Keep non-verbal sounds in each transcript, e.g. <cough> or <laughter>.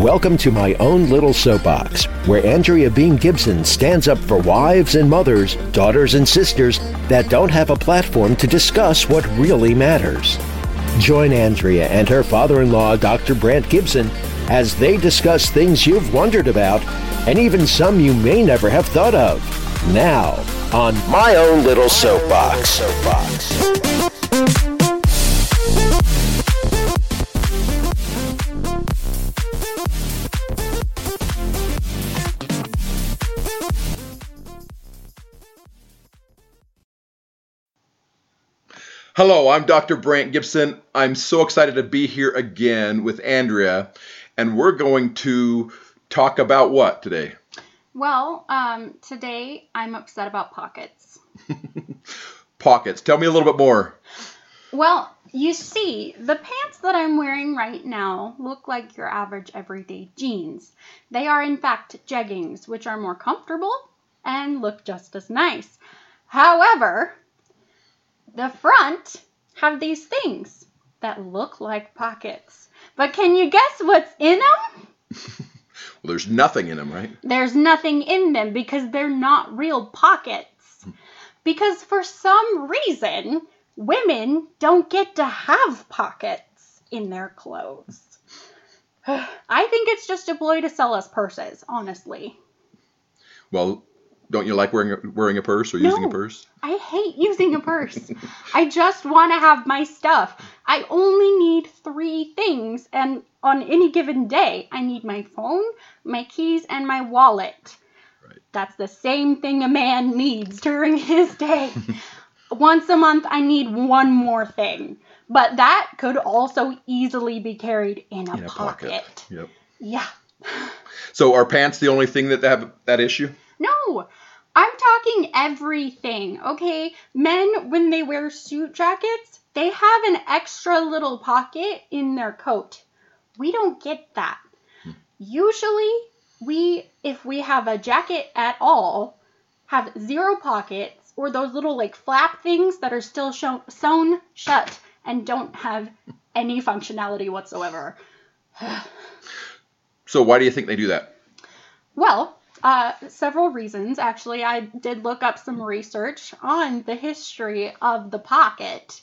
Welcome to my own little soapbox, where Andrea Beam Gibson stands up for wives and mothers, daughters and sisters that don't have a platform to discuss what really matters. Join Andrea and her father in law, Dr. Brant Gibson, as they discuss things you've wondered about and even some you may never have thought of. Now, on My Own Little Soapbox. Hello, I'm Dr. Brant Gibson. I'm so excited to be here again with Andrea, and we're going to talk about what today? Well, um, today I'm upset about pockets. <laughs> Pockets. Tell me a little bit more. Well, you see, the pants that I'm wearing right now look like your average everyday jeans. They are, in fact, jeggings, which are more comfortable and look just as nice. However, the front have these things that look like pockets. But can you guess what's in them? <laughs> Well, there's nothing in them, right? There's nothing in them because they're not real pockets. Because for some reason, women don't get to have pockets in their clothes. <sighs> I think it's just a ploy to sell us purses, honestly. Well, don't you like wearing a, wearing a purse or using a No. purse? I hate using a purse. I just want to have my stuff. I only need three things, and on any given day, I need my phone, my keys, and my wallet. Right. That's the same thing a man needs during his day. <laughs> Once a month, I need one more thing. But that could also easily be carried in a, In a pocket. pocket. Yep. Yeah. <sighs> So are pants the only thing that have that issue? No, I'm talking everything, okay? Men, when they wear suit jackets, they have an extra little pocket in their coat. We don't get that. Hmm. Usually, we, if we have a jacket at all, have zero pockets or those little like flap things that are still show- sewn shut and don't have any functionality whatsoever. <sighs> So why do you think they do that? Well, uh, several reasons. Actually, I did look up some research on the history of the pocket.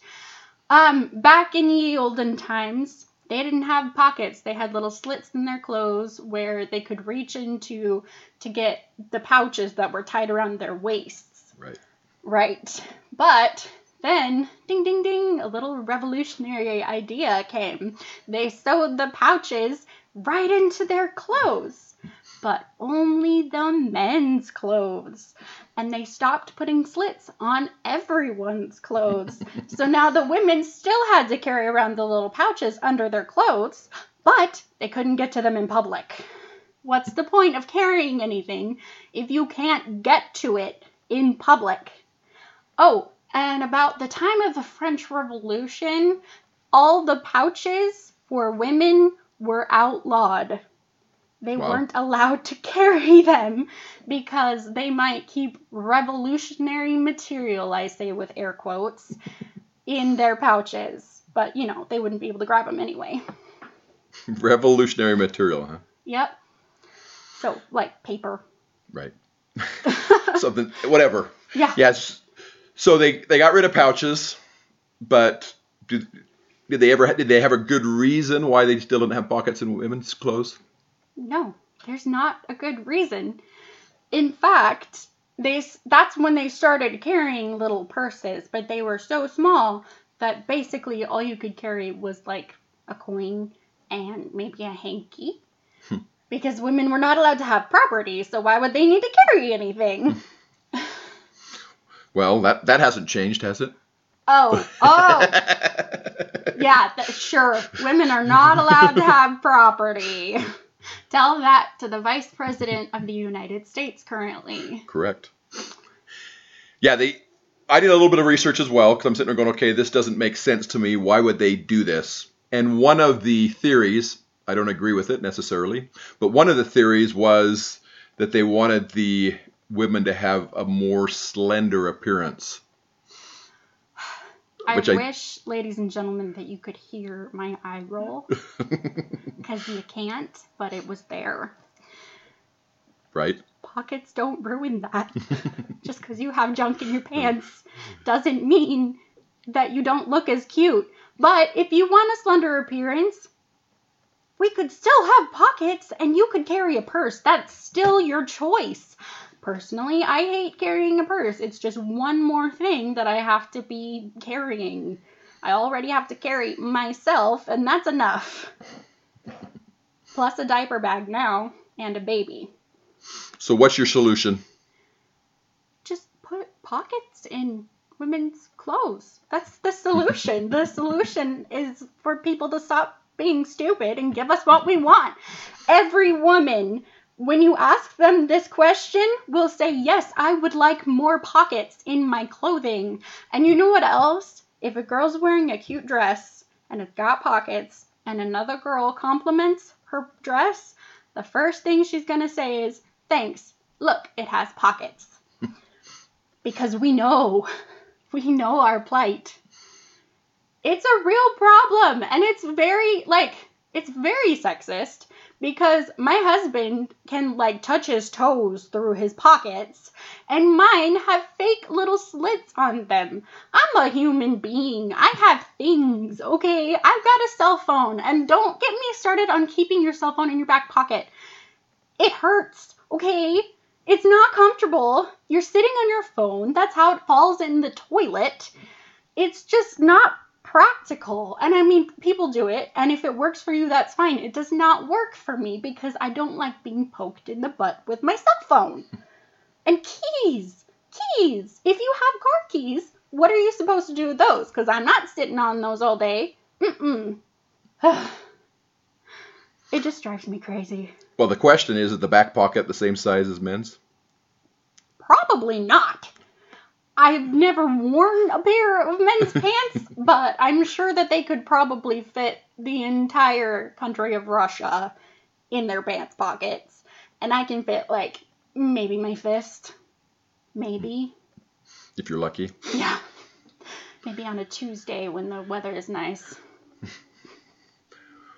Um, back in the olden times, they didn't have pockets. They had little slits in their clothes where they could reach into to get the pouches that were tied around their waists. Right. Right. But then, ding ding ding, a little revolutionary idea came. They sewed the pouches right into their clothes, but only the men's clothes. And they stopped putting slits on everyone's clothes. <laughs> so now the women still had to carry around the little pouches under their clothes, but they couldn't get to them in public. What's the point of carrying anything if you can't get to it in public? Oh, and about the time of the French Revolution, all the pouches for women were outlawed. They Wow. weren't allowed to <laughs> carry them because they might keep revolutionary material, I say with air quotes, in their pouches. But, you know, they wouldn't be able to grab them anyway. <laughs> Revolutionary material, huh? Yep. So, like paper. Right. <laughs> Something whatever. Yeah. Yes. So they they got rid of pouches, but did, did they ever did they have a good reason why they still didn't have pockets in women's clothes? No, there's not a good reason. In fact, they that's when they started carrying little purses, but they were so small that basically all you could carry was like a coin and maybe a hanky. Hmm. Because women were not allowed to have property, so why would they need to carry anything? Hmm. Well, that that hasn't changed, has it? Oh, oh, <laughs> yeah, sure. Women are not allowed to have property. Tell that to the Vice President of the United States currently. Correct. Yeah, they. I did a little bit of research as well because I'm sitting there going, okay, this doesn't make sense to me. Why would they do this? And one of the theories, I don't agree with it necessarily, but one of the theories was that they wanted the women to have a more slender appearance. I Which I- wish, ladies and gentlemen, that you could hear my eye roll <laughs> because you can't, but it was there. right? Pockets don't ruin that. <laughs> Just because you have junk in your pants doesn't mean that you don't look as cute. But if you want a slender appearance, we could still have pockets and you could carry a purse. That's still your choice. Personally, I hate carrying a purse. It's just one more thing that I have to be carrying. I already have to carry myself, and that's enough. <laughs> Plus a diaper bag now and a baby. So what's your solution? just put pockets in women's clothes. That's the solution. the <laughs> solution is for people to stop being stupid and give us what we want. Every woman, when you ask them this question, will say, Yes, I would like more pockets in my clothing. And you know what else? If a girl's wearing a cute dress and it's got pockets, and another girl compliments her dress, the first thing she's going to say is, Thanks. Look, it has pockets <laughs> because we know we know our plight it's a real problem and it's very like it's very sexist because my husband can like touch his toes through his pockets and mine have fake little slits on them i'm a human being i have things okay i've got a cell phone and don't get me started on keeping your cell phone in your back pocket it hurts okay it's not comfortable. You're sitting on your phone. That's how it falls in the toilet. It's just not practical. And I mean, people do it, and if it works for you, that's fine. It does not work for me because I don't like being poked in the butt with my cell phone. And keys. Keys. If you have car keys, what are you supposed to do with those? Because I'm not sitting on those all day. Mm-mm. <sighs> it just drives me crazy. Well, the question is, is the back pocket the same size as men's? Probably not. I've never worn a pair of men's <laughs> pants, but I'm sure that they could probably fit the entire country of Russia in their pants pockets. And I can fit, like, maybe my fist. Maybe. If you're lucky. Yeah. Maybe on a Tuesday when the weather is nice.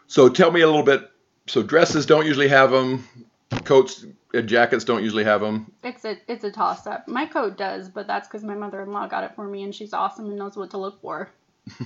So tell me a little bit. So dresses don't usually have them. Coats Uh, jackets don't usually have them. It's a it's a toss up. My coat does, but that's because my mother in law got it for me, and she's awesome and knows what to look for. <laughs>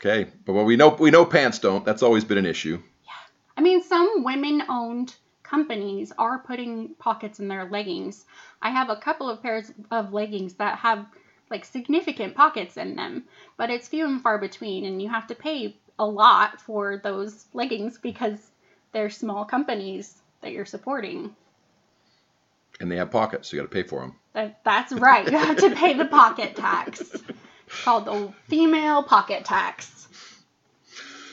Okay, but well, we know we know pants don't. That's always been an issue. Yeah, I mean, some women owned companies are putting pockets in their leggings. I have a couple of pairs of leggings that have like significant pockets in them, but it's few and far between, and you have to pay a lot for those leggings because they're small companies that you're supporting. And they have pockets, so you got to pay for them. That, that's right. You have to <laughs> pay the pocket tax. It's called the female pocket tax.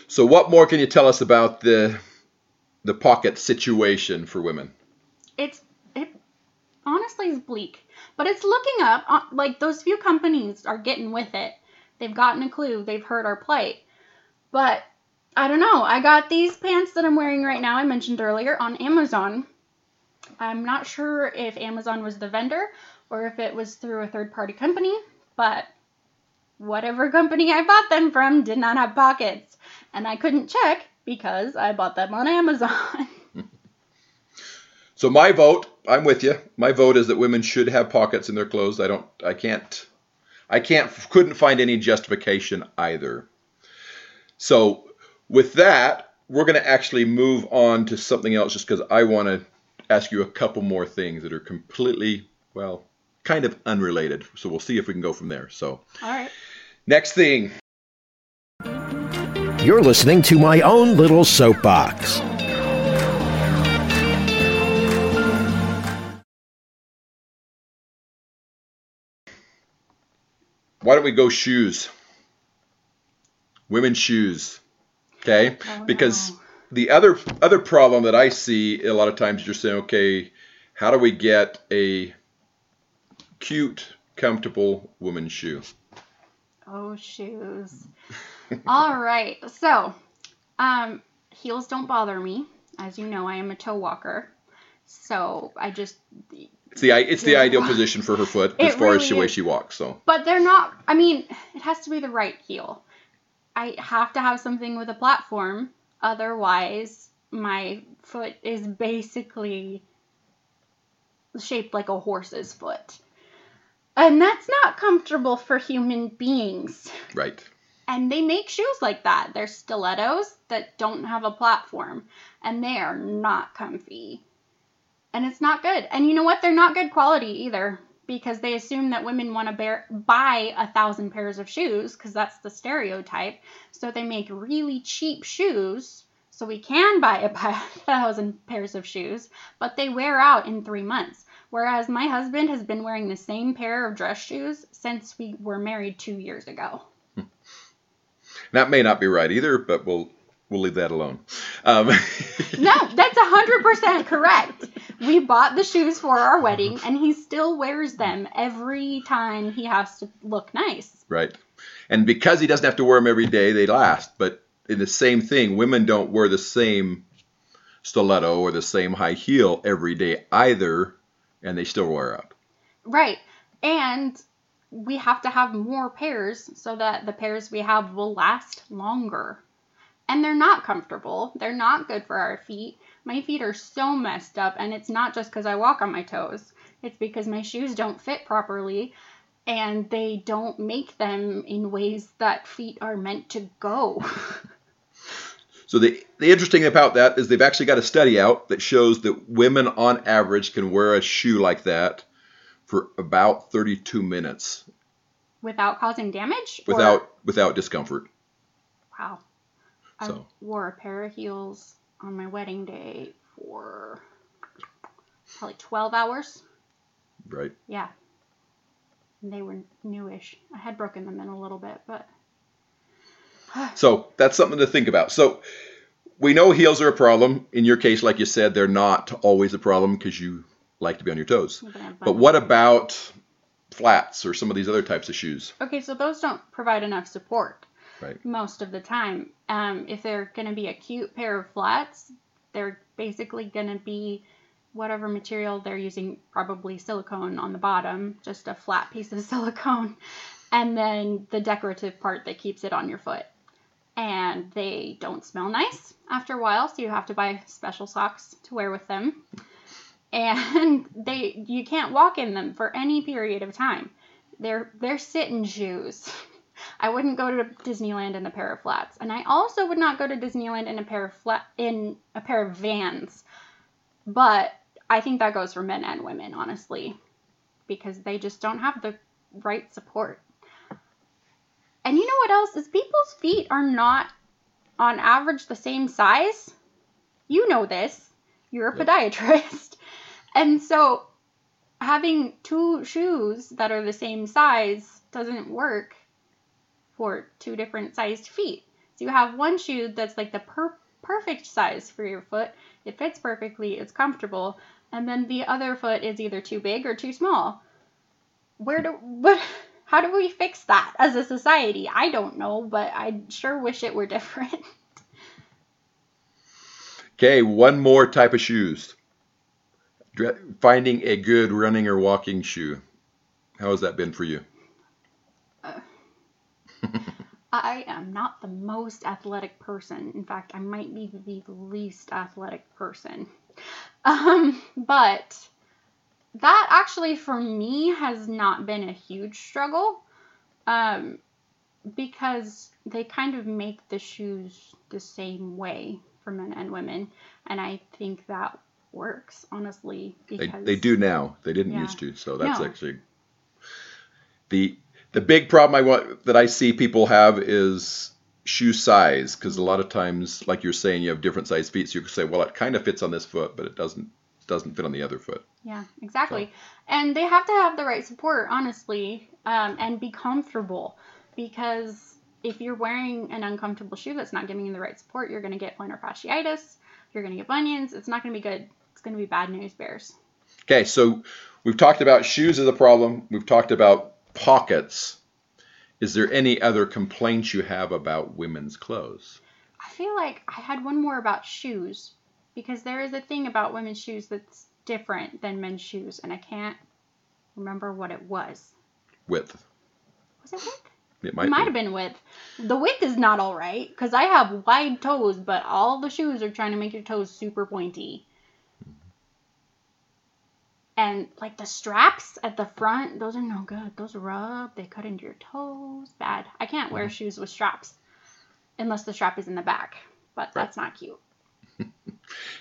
So what more can you tell us about the the pocket situation for women? It's it honestly is bleak, but it's looking up. Uh, Like those few companies are getting with it. They've gotten a clue. They've heard our plight. But I don't know. I got these pants that I'm wearing right now. I mentioned earlier on Amazon. I'm not sure if Amazon was the vendor or if it was through a third party company, but whatever company I bought them from did not have pockets. And I couldn't check because I bought them on Amazon. <laughs> So my vote, I'm with you. My vote is that women should have pockets in their clothes. I don't I can't I can't couldn't find any justification either. So with that, we're going to actually move on to something else just cuz I want to ask you a couple more things that are completely well, kind of unrelated. So we'll see if we can go from there. So, All right. next thing. You're listening to my own little soapbox. Why don't we go shoes? Women's shoes. Okay? Oh, because no. the other other problem that I see a lot of times you're saying, okay, how do we get a cute, comfortable woman's shoe? Oh, shoes. <laughs> All right. So, um, heels don't bother me. As you know, I am a toe walker. So I just It's the it's the ideal position for her foot <laughs> It as far as the way is. she walks. So But they're not. I mean, it has to be the right heel. I have to have something with a platform, otherwise my foot is basically shaped like a horse's foot. And that's not comfortable for human beings. right. And they make shoes like that. They're stilettos that don't have a platform, and they are not comfy. And it's not good. And you know what? They're not good quality either because they assume that women want to bear, buy a thousand pairs of shoes because that's the stereotype. So they make really cheap shoes so we can <laughs> buy a thousand pairs of shoes, but they wear out in three months. Whereas my husband has been wearing the same pair of dress shoes since we were married two years ago. Hmm. That may not be right either, but we'll we'll leave that alone. Um, <laughs> No, that's hundred percent correct. We bought the shoes for our wedding, and he still wears them every time he has to look nice. right. And because he doesn't have to wear them every day, they last. But in the same thing, women don't wear the same stiletto or the same high heel every day either, and they still wear up. Right, and we have to have more pairs so that the pairs we have will last longer. And they're not comfortable. They're not good for our feet. My feet are so messed up, and it's not just because I walk on my toes. It's because my shoes don't fit properly, and they don't make them in ways that feet are meant to go. <laughs> So the the interesting thing about that is they've actually got a study out that shows that women on average can wear a shoe like that for about 32 minutes Without causing damage? Or- without without discomfort. Wow. I wore a pair of heels on my wedding day for probably 12 hours. Right. Yeah. And they were newish. I had broken them in a little bit, but <sighs> So that's something to think about. So we know heels are a problem. In your case, like you said, they're not always a problem because you like to be on your toes. But what about flats or some of these other types of shoes? Okay, so those don't provide enough support Right. most of the time. Um, if they're going to be a cute pair of flats, they're basically going to be whatever material they're using, probably silicone on the bottom, just a flat piece of <laughs> silicone, and then the decorative part that keeps it on your foot. And they don't smell nice after a while, so you have to buy special socks to wear with them. And <laughs> they you can't walk in them for any period of time. They're they're sitting shoes. <laughs> I wouldn't go to Disneyland in a pair of flats, and I also would not go to Disneyland in a pair of flat in a pair of Vans. But I think that goes for men and women, honestly, because they just don't have the right support. And you know what else is people's feet are not on average the same size. You know this. You're a Yep. podiatrist. <laughs> And so having two shoes that are the same size doesn't work for two different sized feet. So you have one shoe that's like the per- perfect size for your foot. It fits perfectly, it's comfortable, and then the other foot is either too big or too small. Where do <laughs> what how do we fix that as a society? I don't know, but I sure wish it were <laughs> different. Okay, one more type of shoes. Finding a good running or walking shoe. How has that been for you? <laughs> I am not the most athletic person. In fact, I might be the least athletic person. Um, but that actually for me has not been a huge struggle. Um, because they kind of make the shoes the same way for men and women, and I think that works honestly They, because they do now. They didn't Yeah. used to. So that's No. actually the the big problem I want that I see people have is shoe size because a lot of times, like you're saying, you have different size feet. So you can say, well, it kind of fits on this foot, but it doesn't doesn't fit on the other foot. Yeah, exactly. And they have to have the right support, honestly, um, and be comfortable. Because if you're wearing an uncomfortable shoe that's not giving you the right support, you're going to get plantar fasciitis. You're going to get bunions. It's not going to be good. It's going to be bad news bears. Okay, so we've talked about shoes as a problem. We've talked about pockets. Is there any other complaints you have about women's clothes? I feel like I had one more about shoes because there is a thing about women's shoes that's different than men's shoes, and I can't remember what it was. Width. Was it width? It might, It might, be. have been width. The width is not all right because I have wide toes, but all the shoes are trying to make your toes super pointy. And like the straps at the front, those are no good. Those rub, they cut into your toes. Bad. I can't wear shoes with straps unless the strap is in the back, but that's not cute. <laughs>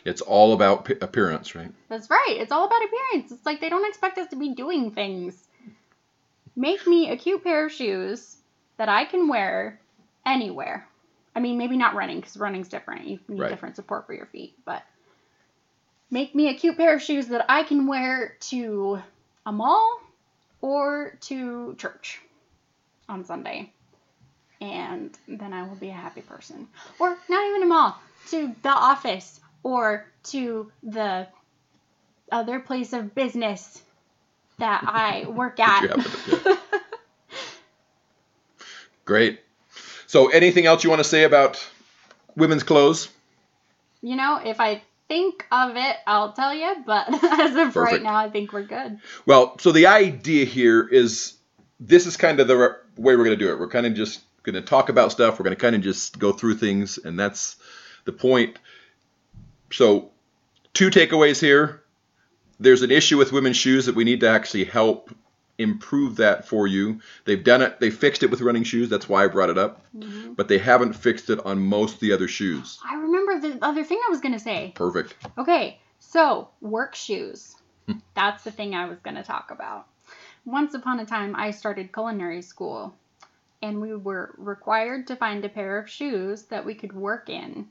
It's all about p- appearance, right? That's right. It's all about appearance. It's like they don't expect us to be doing things. Make me a cute pair of shoes that I can wear anywhere. I mean, maybe not running because running's different. You need Right. different support for your feet, but make me a cute pair of shoes that I can wear to a mall or to church on Sunday. And then I will be a happy person. Or not even a mall, to the office or to the other place of business that I <laughs> work at. <laughs> Great. So, anything else you want to say about women's clothes? you know, if I think of it, I'll tell you, but <laughs> as of right now, I think we're good. Well, so the idea here is this is kind of the re- way we're going to do it. We're kind of just going to talk about stuff. We're going to kind of just go through things, and that's the point. So, two takeaways here. There's an issue with women's shoes that we need to actually help improve that for you. They've done it, they fixed it with running shoes. That's why I brought it up. Mm-hmm. But they haven't fixed it on most of the other shoes. I remember the other thing I was going to say. Perfect. Okay, so work shoes. That's the thing I was going to talk about. Once upon a time, I started culinary school, and we were required to find a pair of shoes that we could work in.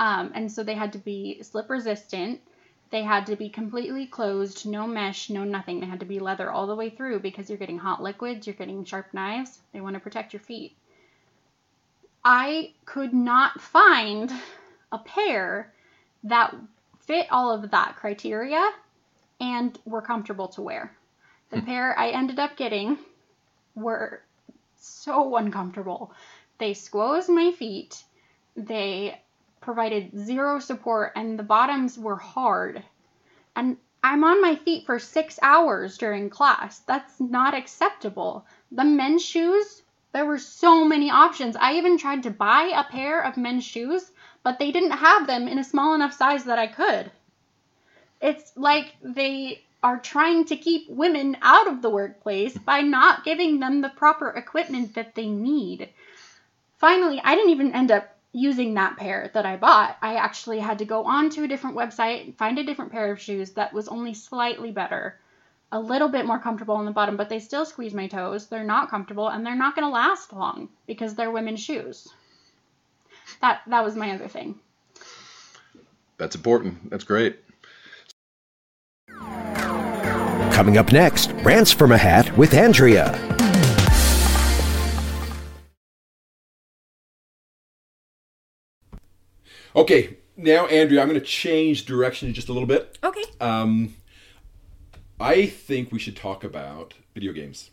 Um, and so they had to be slip resistant. They had to be completely closed, no mesh, no nothing. They had to be leather all the way through because you're getting hot liquids, you're getting sharp knives. They want to protect your feet. I could not find a pair that fit all of that criteria and were comfortable to wear. The hmm. pair I ended up getting were so uncomfortable. They squoze my feet. They provided zero support and the bottoms were hard. And I'm on my feet for 6 hours during class. That's not acceptable. The men's shoes, there were so many options. I even tried to buy a pair of men's shoes but they didn't have them in a small enough size that I could. It's like they are trying to keep women out of the workplace by not giving them the proper equipment that they need. Finally, I didn't even end up using that pair that I bought. I actually had to go onto a different website and find a different pair of shoes that was only slightly better. A little bit more comfortable on the bottom, but they still squeeze my toes. They're not comfortable and they're not going to last long because they're women's shoes. That that was my other thing. That's important. That's great. Coming up next, Rants from a Hat with Andrea. Okay, now Andrea, I'm going to change direction just a little bit. Okay. Um, I think we should talk about video games.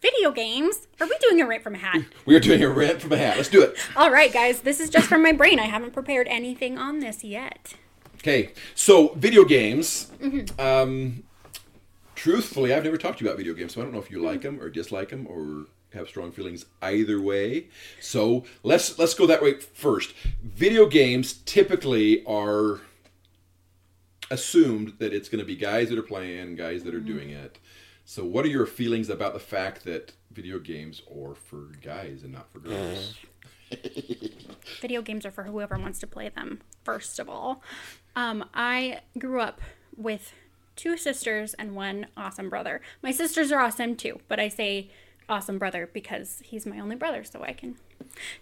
Video games? Are we doing a rant from a hat? <laughs> We are doing a rant from a hat. Let's do it. <laughs> All right, guys. This is just from my brain. I haven't prepared anything on this yet. Okay, so video games. Um, truthfully, I've never talked to you about video games, so I don't know if you like them or dislike them or have strong feelings either way. So let's let's go that way first. Video games typically are assumed that it's going to be guys that are playing, guys that are doing it. So, what are your feelings about the fact that video games are for guys and not for girls? <laughs> Video games are for whoever wants to play them, first of all. Um, I grew up with two sisters and one awesome brother. My sisters are awesome too, but I say awesome brother because he's my only brother, so I can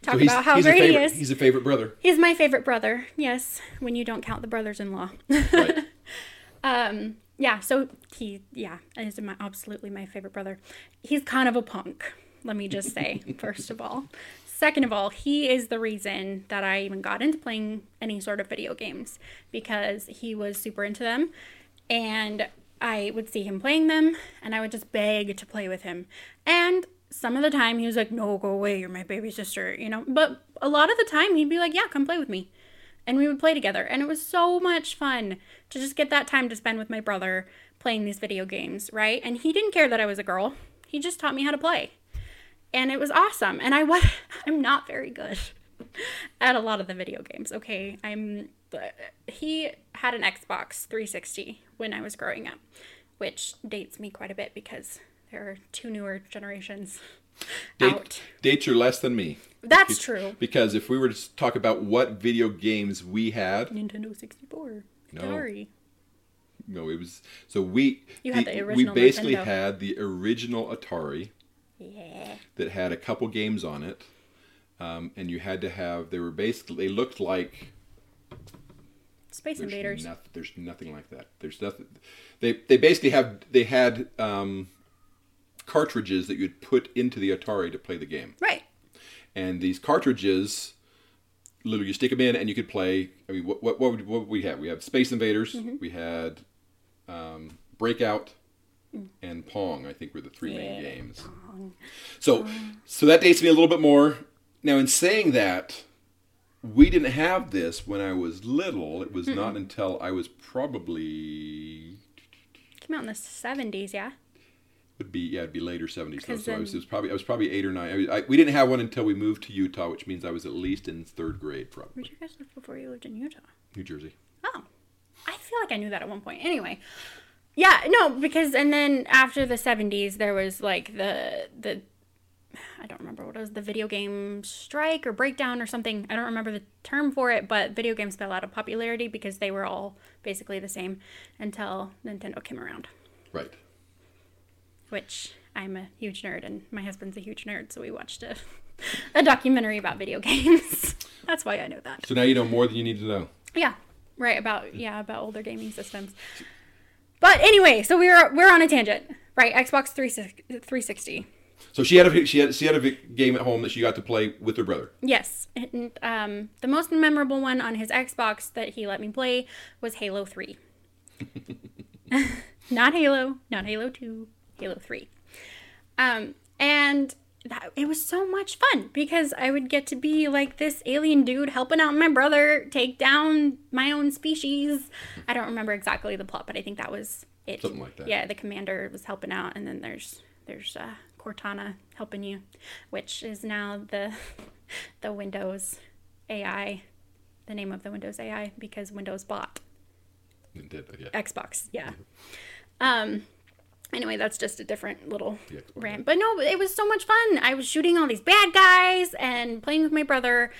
talk So about how great he is. He's a favorite brother. He's my favorite brother. Yes, when you don't count the brothers-in-law. Right. <laughs> um, yeah. So he, yeah, is my absolutely my favorite brother. He's kind of a punk. Let me just say, <laughs> first of all. Second of all, he is the reason that I even got into playing any sort of video games because he was super into them, and I would see him playing them, and I would just beg to play with him, and some of the time he was like, "No, go away, you're my baby sister," you know. But a lot of the time he'd be like, "Yeah, come play with me." and we would play together. And it was so much fun to just get that time to spend with my brother playing these video games, right? And he didn't care that I was a girl. He just taught me how to play. And it was awesome. And I was <laughs> I'm not very good <laughs> at a lot of the video games. Okay, I'm he had an Xbox 360 when I was growing up, which dates me quite a bit because there are two newer generations Date, out. dates are less than me. That's true. Because if we were to talk about what video games we had, Nintendo 64. No. Atari. no, it was so we You had the we original basically Nintendo. had the original Atari Yeah. that had a couple games on it, um, and you had to have. They were basically they looked like Space there's, Invaders. noth- there's nothing like that. There's nothing. They they basically have they had um, cartridges that you'd put into the Atari to play the game. Right. and these cartridges literally you stick them in and you could play i mean what what, what, would, what would we have we have space invaders Mm-hmm. we had um, breakout and pong i think were the three main Yeah, games so so that dates me a little bit more now in saying that we didn't have this when i was little it was not until i was probably Came out in the 70s, yeah? would be yeah it'd be later 70s though. 'Cause so I was, it was probably I was probably eight or nine I, was- I, we didn't have one until we moved to Utah which means I was at least in third grade probably Where'd you guys live before you lived in Utah? New Jersey Oh, I feel like I knew that at one point. Anyway, yeah, no, because and then after the seventies, there was like the the <sighs> I don't remember what it was the video game strike or breakdown or something. I don't remember the term for it, but video games fell out of popularity because they were all basically the same until Nintendo came around. right Which I'm a huge nerd, and my husband's a huge nerd, so we watched a <laughs> a documentary about video <laughs> games. That's why I know that. so now you know more than you need to know Yeah, right about yeah about older gaming systems. But anyway, so we're we're on a tangent, right? Xbox 360. So she had a she had she had a game at home that she got to play with her brother Yes, and um, the most memorable one on his Xbox that he let me play was Halo 3. <laughs> not Halo, not Halo 2, Halo 3. Um, and that, it was so much fun because I would get to be like this alien dude helping out my brother take down my own species. I don't remember exactly the plot, but I think that was it. Something like that. Yeah, the commander was helping out, and then there's there's uh, Cortana helping you, which is now the <laughs> the Windows AI, the name of the Windows AI because Windows bought And did, yeah. Xbox. Yeah. Um. Anyway, that's just a different little Yeah. rant. But no, it was so much fun. I was shooting all these bad guys and playing with my brother.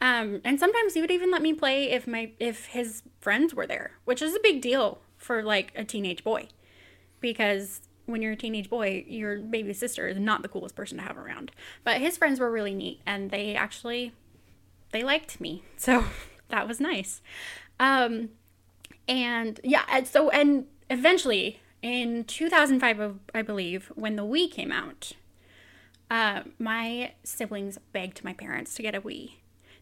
Um, and sometimes he would even let me play if my if his friends were there, which is a big deal for like a teenage boy, because when you're a teenage boy, your baby sister is not the coolest person to have around. But his friends were really neat, and they actually they liked me, <laughs> so that was nice. Um, and yeah, and so and eventually in 2005, I believe, when the Wii came out, uh, my siblings begged my parents to get a Wii.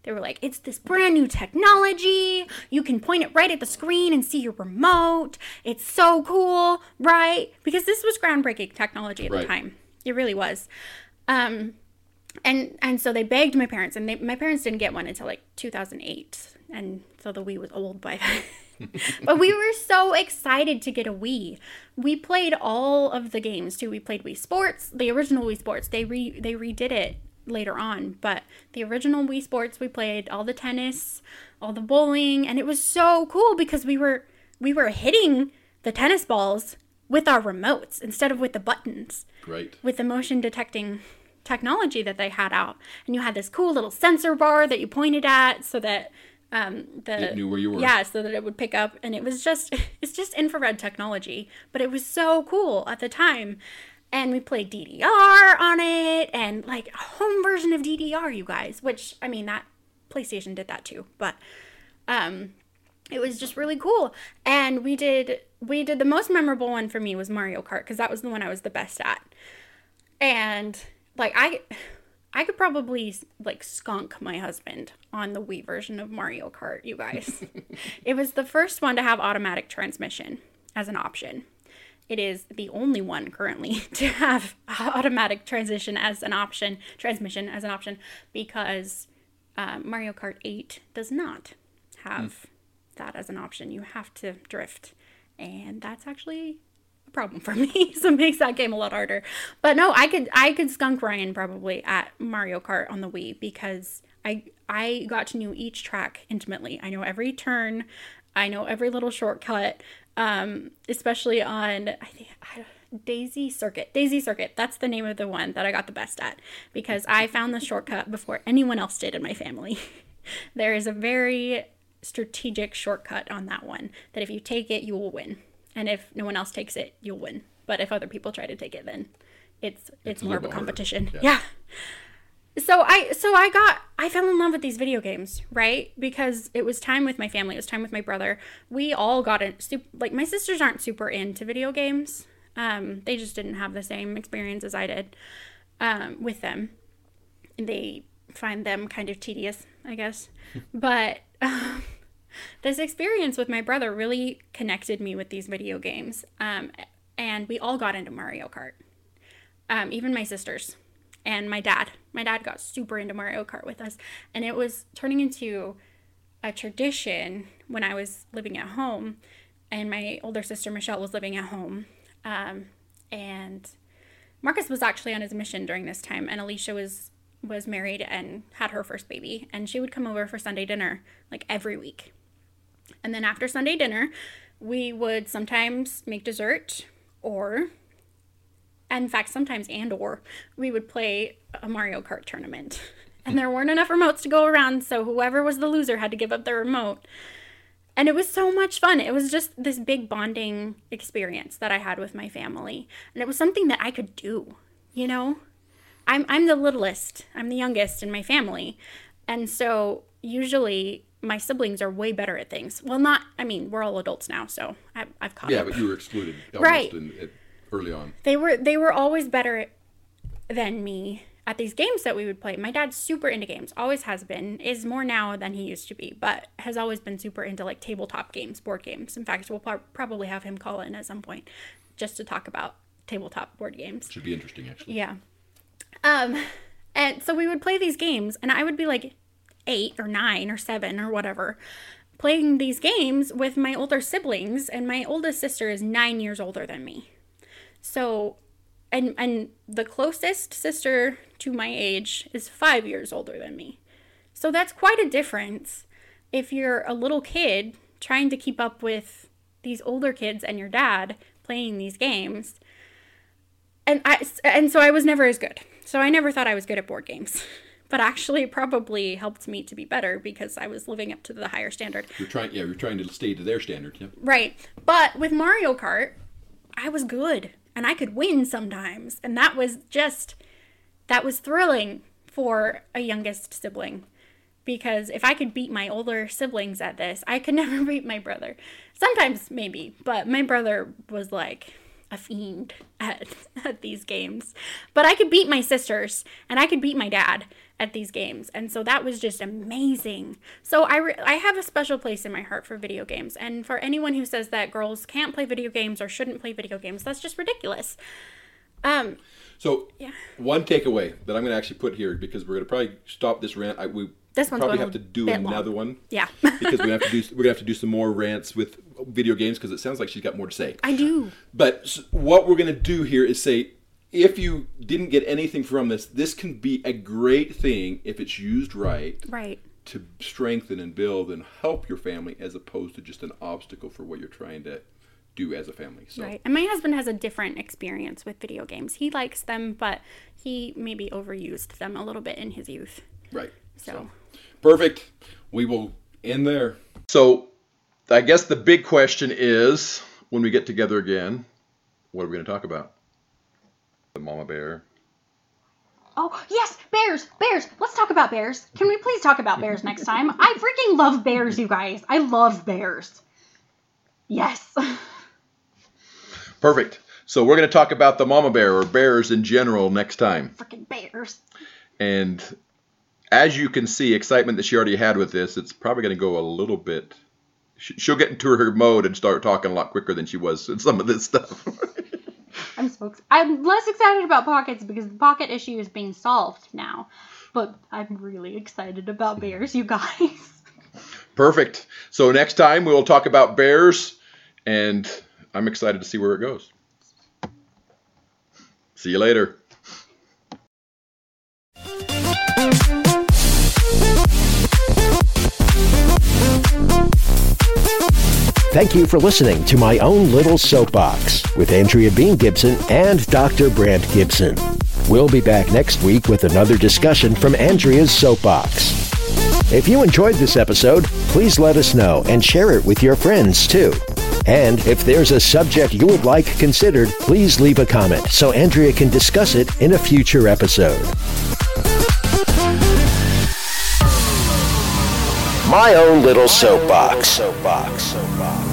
They were like, it's this brand new technology. You can point it right at the screen and see your remote. It's so cool, right? Because this was groundbreaking technology at Right. the time. It really was. Um, and and so they begged my parents, and they, my parents didn't get one until like 2008, and so the Wii was old by then. <laughs> but we were so excited to get a Wii. We played all of the games too. We played Wii Sports, the original Wii Sports. They re they redid it later on, but the original Wii Sports we played all the tennis, all the bowling, and it was so cool because we were we were hitting the tennis balls with our remotes instead of with the buttons Right. with the motion detecting technology that they had out. And you had this cool little sensor bar that you pointed at so that um, the It knew where you were. Yeah, so that it would pick up. And it was just <laughs> it's just infrared technology, but it was so cool at the time. And we played DDR on it and like a home version of DDR, you guys. Which I mean that PlayStation did that too, but um, it was just really cool. And we did we did the most memorable one for me was mario kart because that was the one i was the best at. And like i i could probably like skunk my husband on the wii version of mario kart you guys. <laughs> It was the first one to have automatic transmission as an option it is the only one currently <laughs> to have automatic transition as an option transmission as an option because uh, mario kart 8 does not have that as an option. You have to drift. And that's actually a problem for <laughs> me. so it makes that game a lot harder. But no, I could I could skunk Ryan probably at Mario Kart on the Wii because I I got to know each track intimately. I know every turn. I know every little shortcut. Um, especially on I think I, Daisy Circuit. Daisy Circuit. That's the name of the one that I got the best at because I found the shortcut before anyone else did in my family. <laughs> there is a very strategic shortcut on that one that if you take it, you will win. And if no one else takes it, you'll win. But if other people try to take it, then it's it's, It's more of a harder. competition. Yeah. yeah so i so i got i fell in love with these video games right? Because it was time with my family it was time with my brother. We all got it like my sisters aren't super into video games. Um they just didn't have the same experience as i did um with them. They find them kind of tedious i guess. <laughs> But um, this experience with my brother really connected me with these video games. Um and we all got into mario kart. Um, even my sisters and my dad. My dad got super into Mario Kart with us, and it was turning into a tradition when I was living at home, and my older sister Michelle was living at home, um, and Marcus was actually on his mission during this time, and Alicia was was married and had her first baby, and she would come over for Sunday dinner like every week. And then after Sunday dinner, we would sometimes make dessert or in fact sometimes and or we would play a mario kart tournament. <laughs> And there weren't enough remotes to go around so whoever was the loser had to give up their remote. And it was so much fun. It was just this big bonding experience that i had with my family. And it was something that i could do you know? I'm i'm the littlest. I'm the youngest in my family. And so usually my siblings are way better at things. Well not i mean we're all adults now so I, i've caught Yeah, up. but you were excluded almost Right. in, early on. they were they were always better than me at these games that we would play. My dad's super into games, always has been, is more now than he used to be, but has always been super into like tabletop games, board games. In fact, we'll pro- probably have him call in at some point just to talk about tabletop board games. Should be interesting, actually. Yeah. Um, and so we would play these games, and I would be like eight or nine or seven or whatever, playing these games with my older siblings, and my oldest sister is nine years older than me. So, and and the closest sister to my age is five years older than me. So that's quite a difference if you're a little kid trying to keep up with these older kids and your dad playing these games and I and so I was never as good. So I never thought I was good at board games. <laughs> But actually it probably helped me to be better because I was living up to the higher standard. You're trying, yeah, you're trying to stay to their standard. Yeah. Right. But with Mario Kart, I was good and I could win sometimes. And that was just that was thrilling for a youngest sibling. Because if I could beat my older siblings at this, I could <laughs> never beat my brother. Sometimes maybe, but my brother was like a fiend <laughs> at, at these games. But I could beat my sisters and I could beat my dad at these games. And so that was just amazing. So I, re- I have a special place in my heart for video games. And for anyone who says that girls can't play video games or shouldn't play video games, that's just ridiculous. Um, So, Yeah. one takeaway that I'm going to actually put here because we're going to probably stop this rant. I, we This one's probably have to do bit long. another one yeah. <laughs> because we have to do <laughs> we're going to have to do some more rants with video games because it sounds like she's got more to say. I do. But what we're going to do here is say if you didn't get anything from this, this can be a great thing if it's used right Right. to strengthen and build and help your family as opposed to just an obstacle for what you're trying to do as a family. So Right. And my husband has a different experience with video games. He likes them, but he maybe overused them a little bit in his youth. right. So, Perfect. We will end there. So, I guess the big question is when we get together again, what are we going to talk about? Mama bear. Oh, yes, bears, bears. Let's talk about bears. Can we please talk about bears next time? I freaking love bears, you guys. I love bears. Yes. Perfect. So, we're going to talk about the mama bear or bears in general next time. freaking bears. And as you can see, excitement that she already had with this, it's probably going to go a little bit. She'll get into her mode and start talking a lot quicker than she was in some of this stuff. <laughs> I'm so ex- I'm less excited about pockets because the pocket issue is being solved now. But I'm really excited about bears, you guys. Perfect. So next time we'll talk about bears, and I'm excited to see where it goes. See you later. Thank you for listening to my own little soapbox with Andrea Bean Gibson and Dr. Brant Gibson. We'll be back next week with another discussion from Andrea's soapbox. If you enjoyed this episode, please let us know and share it with your friends too. And if there's a subject you would like considered, please leave a comment so Andrea can discuss it in a future episode. My own little soapbox. soapbox. soapbox.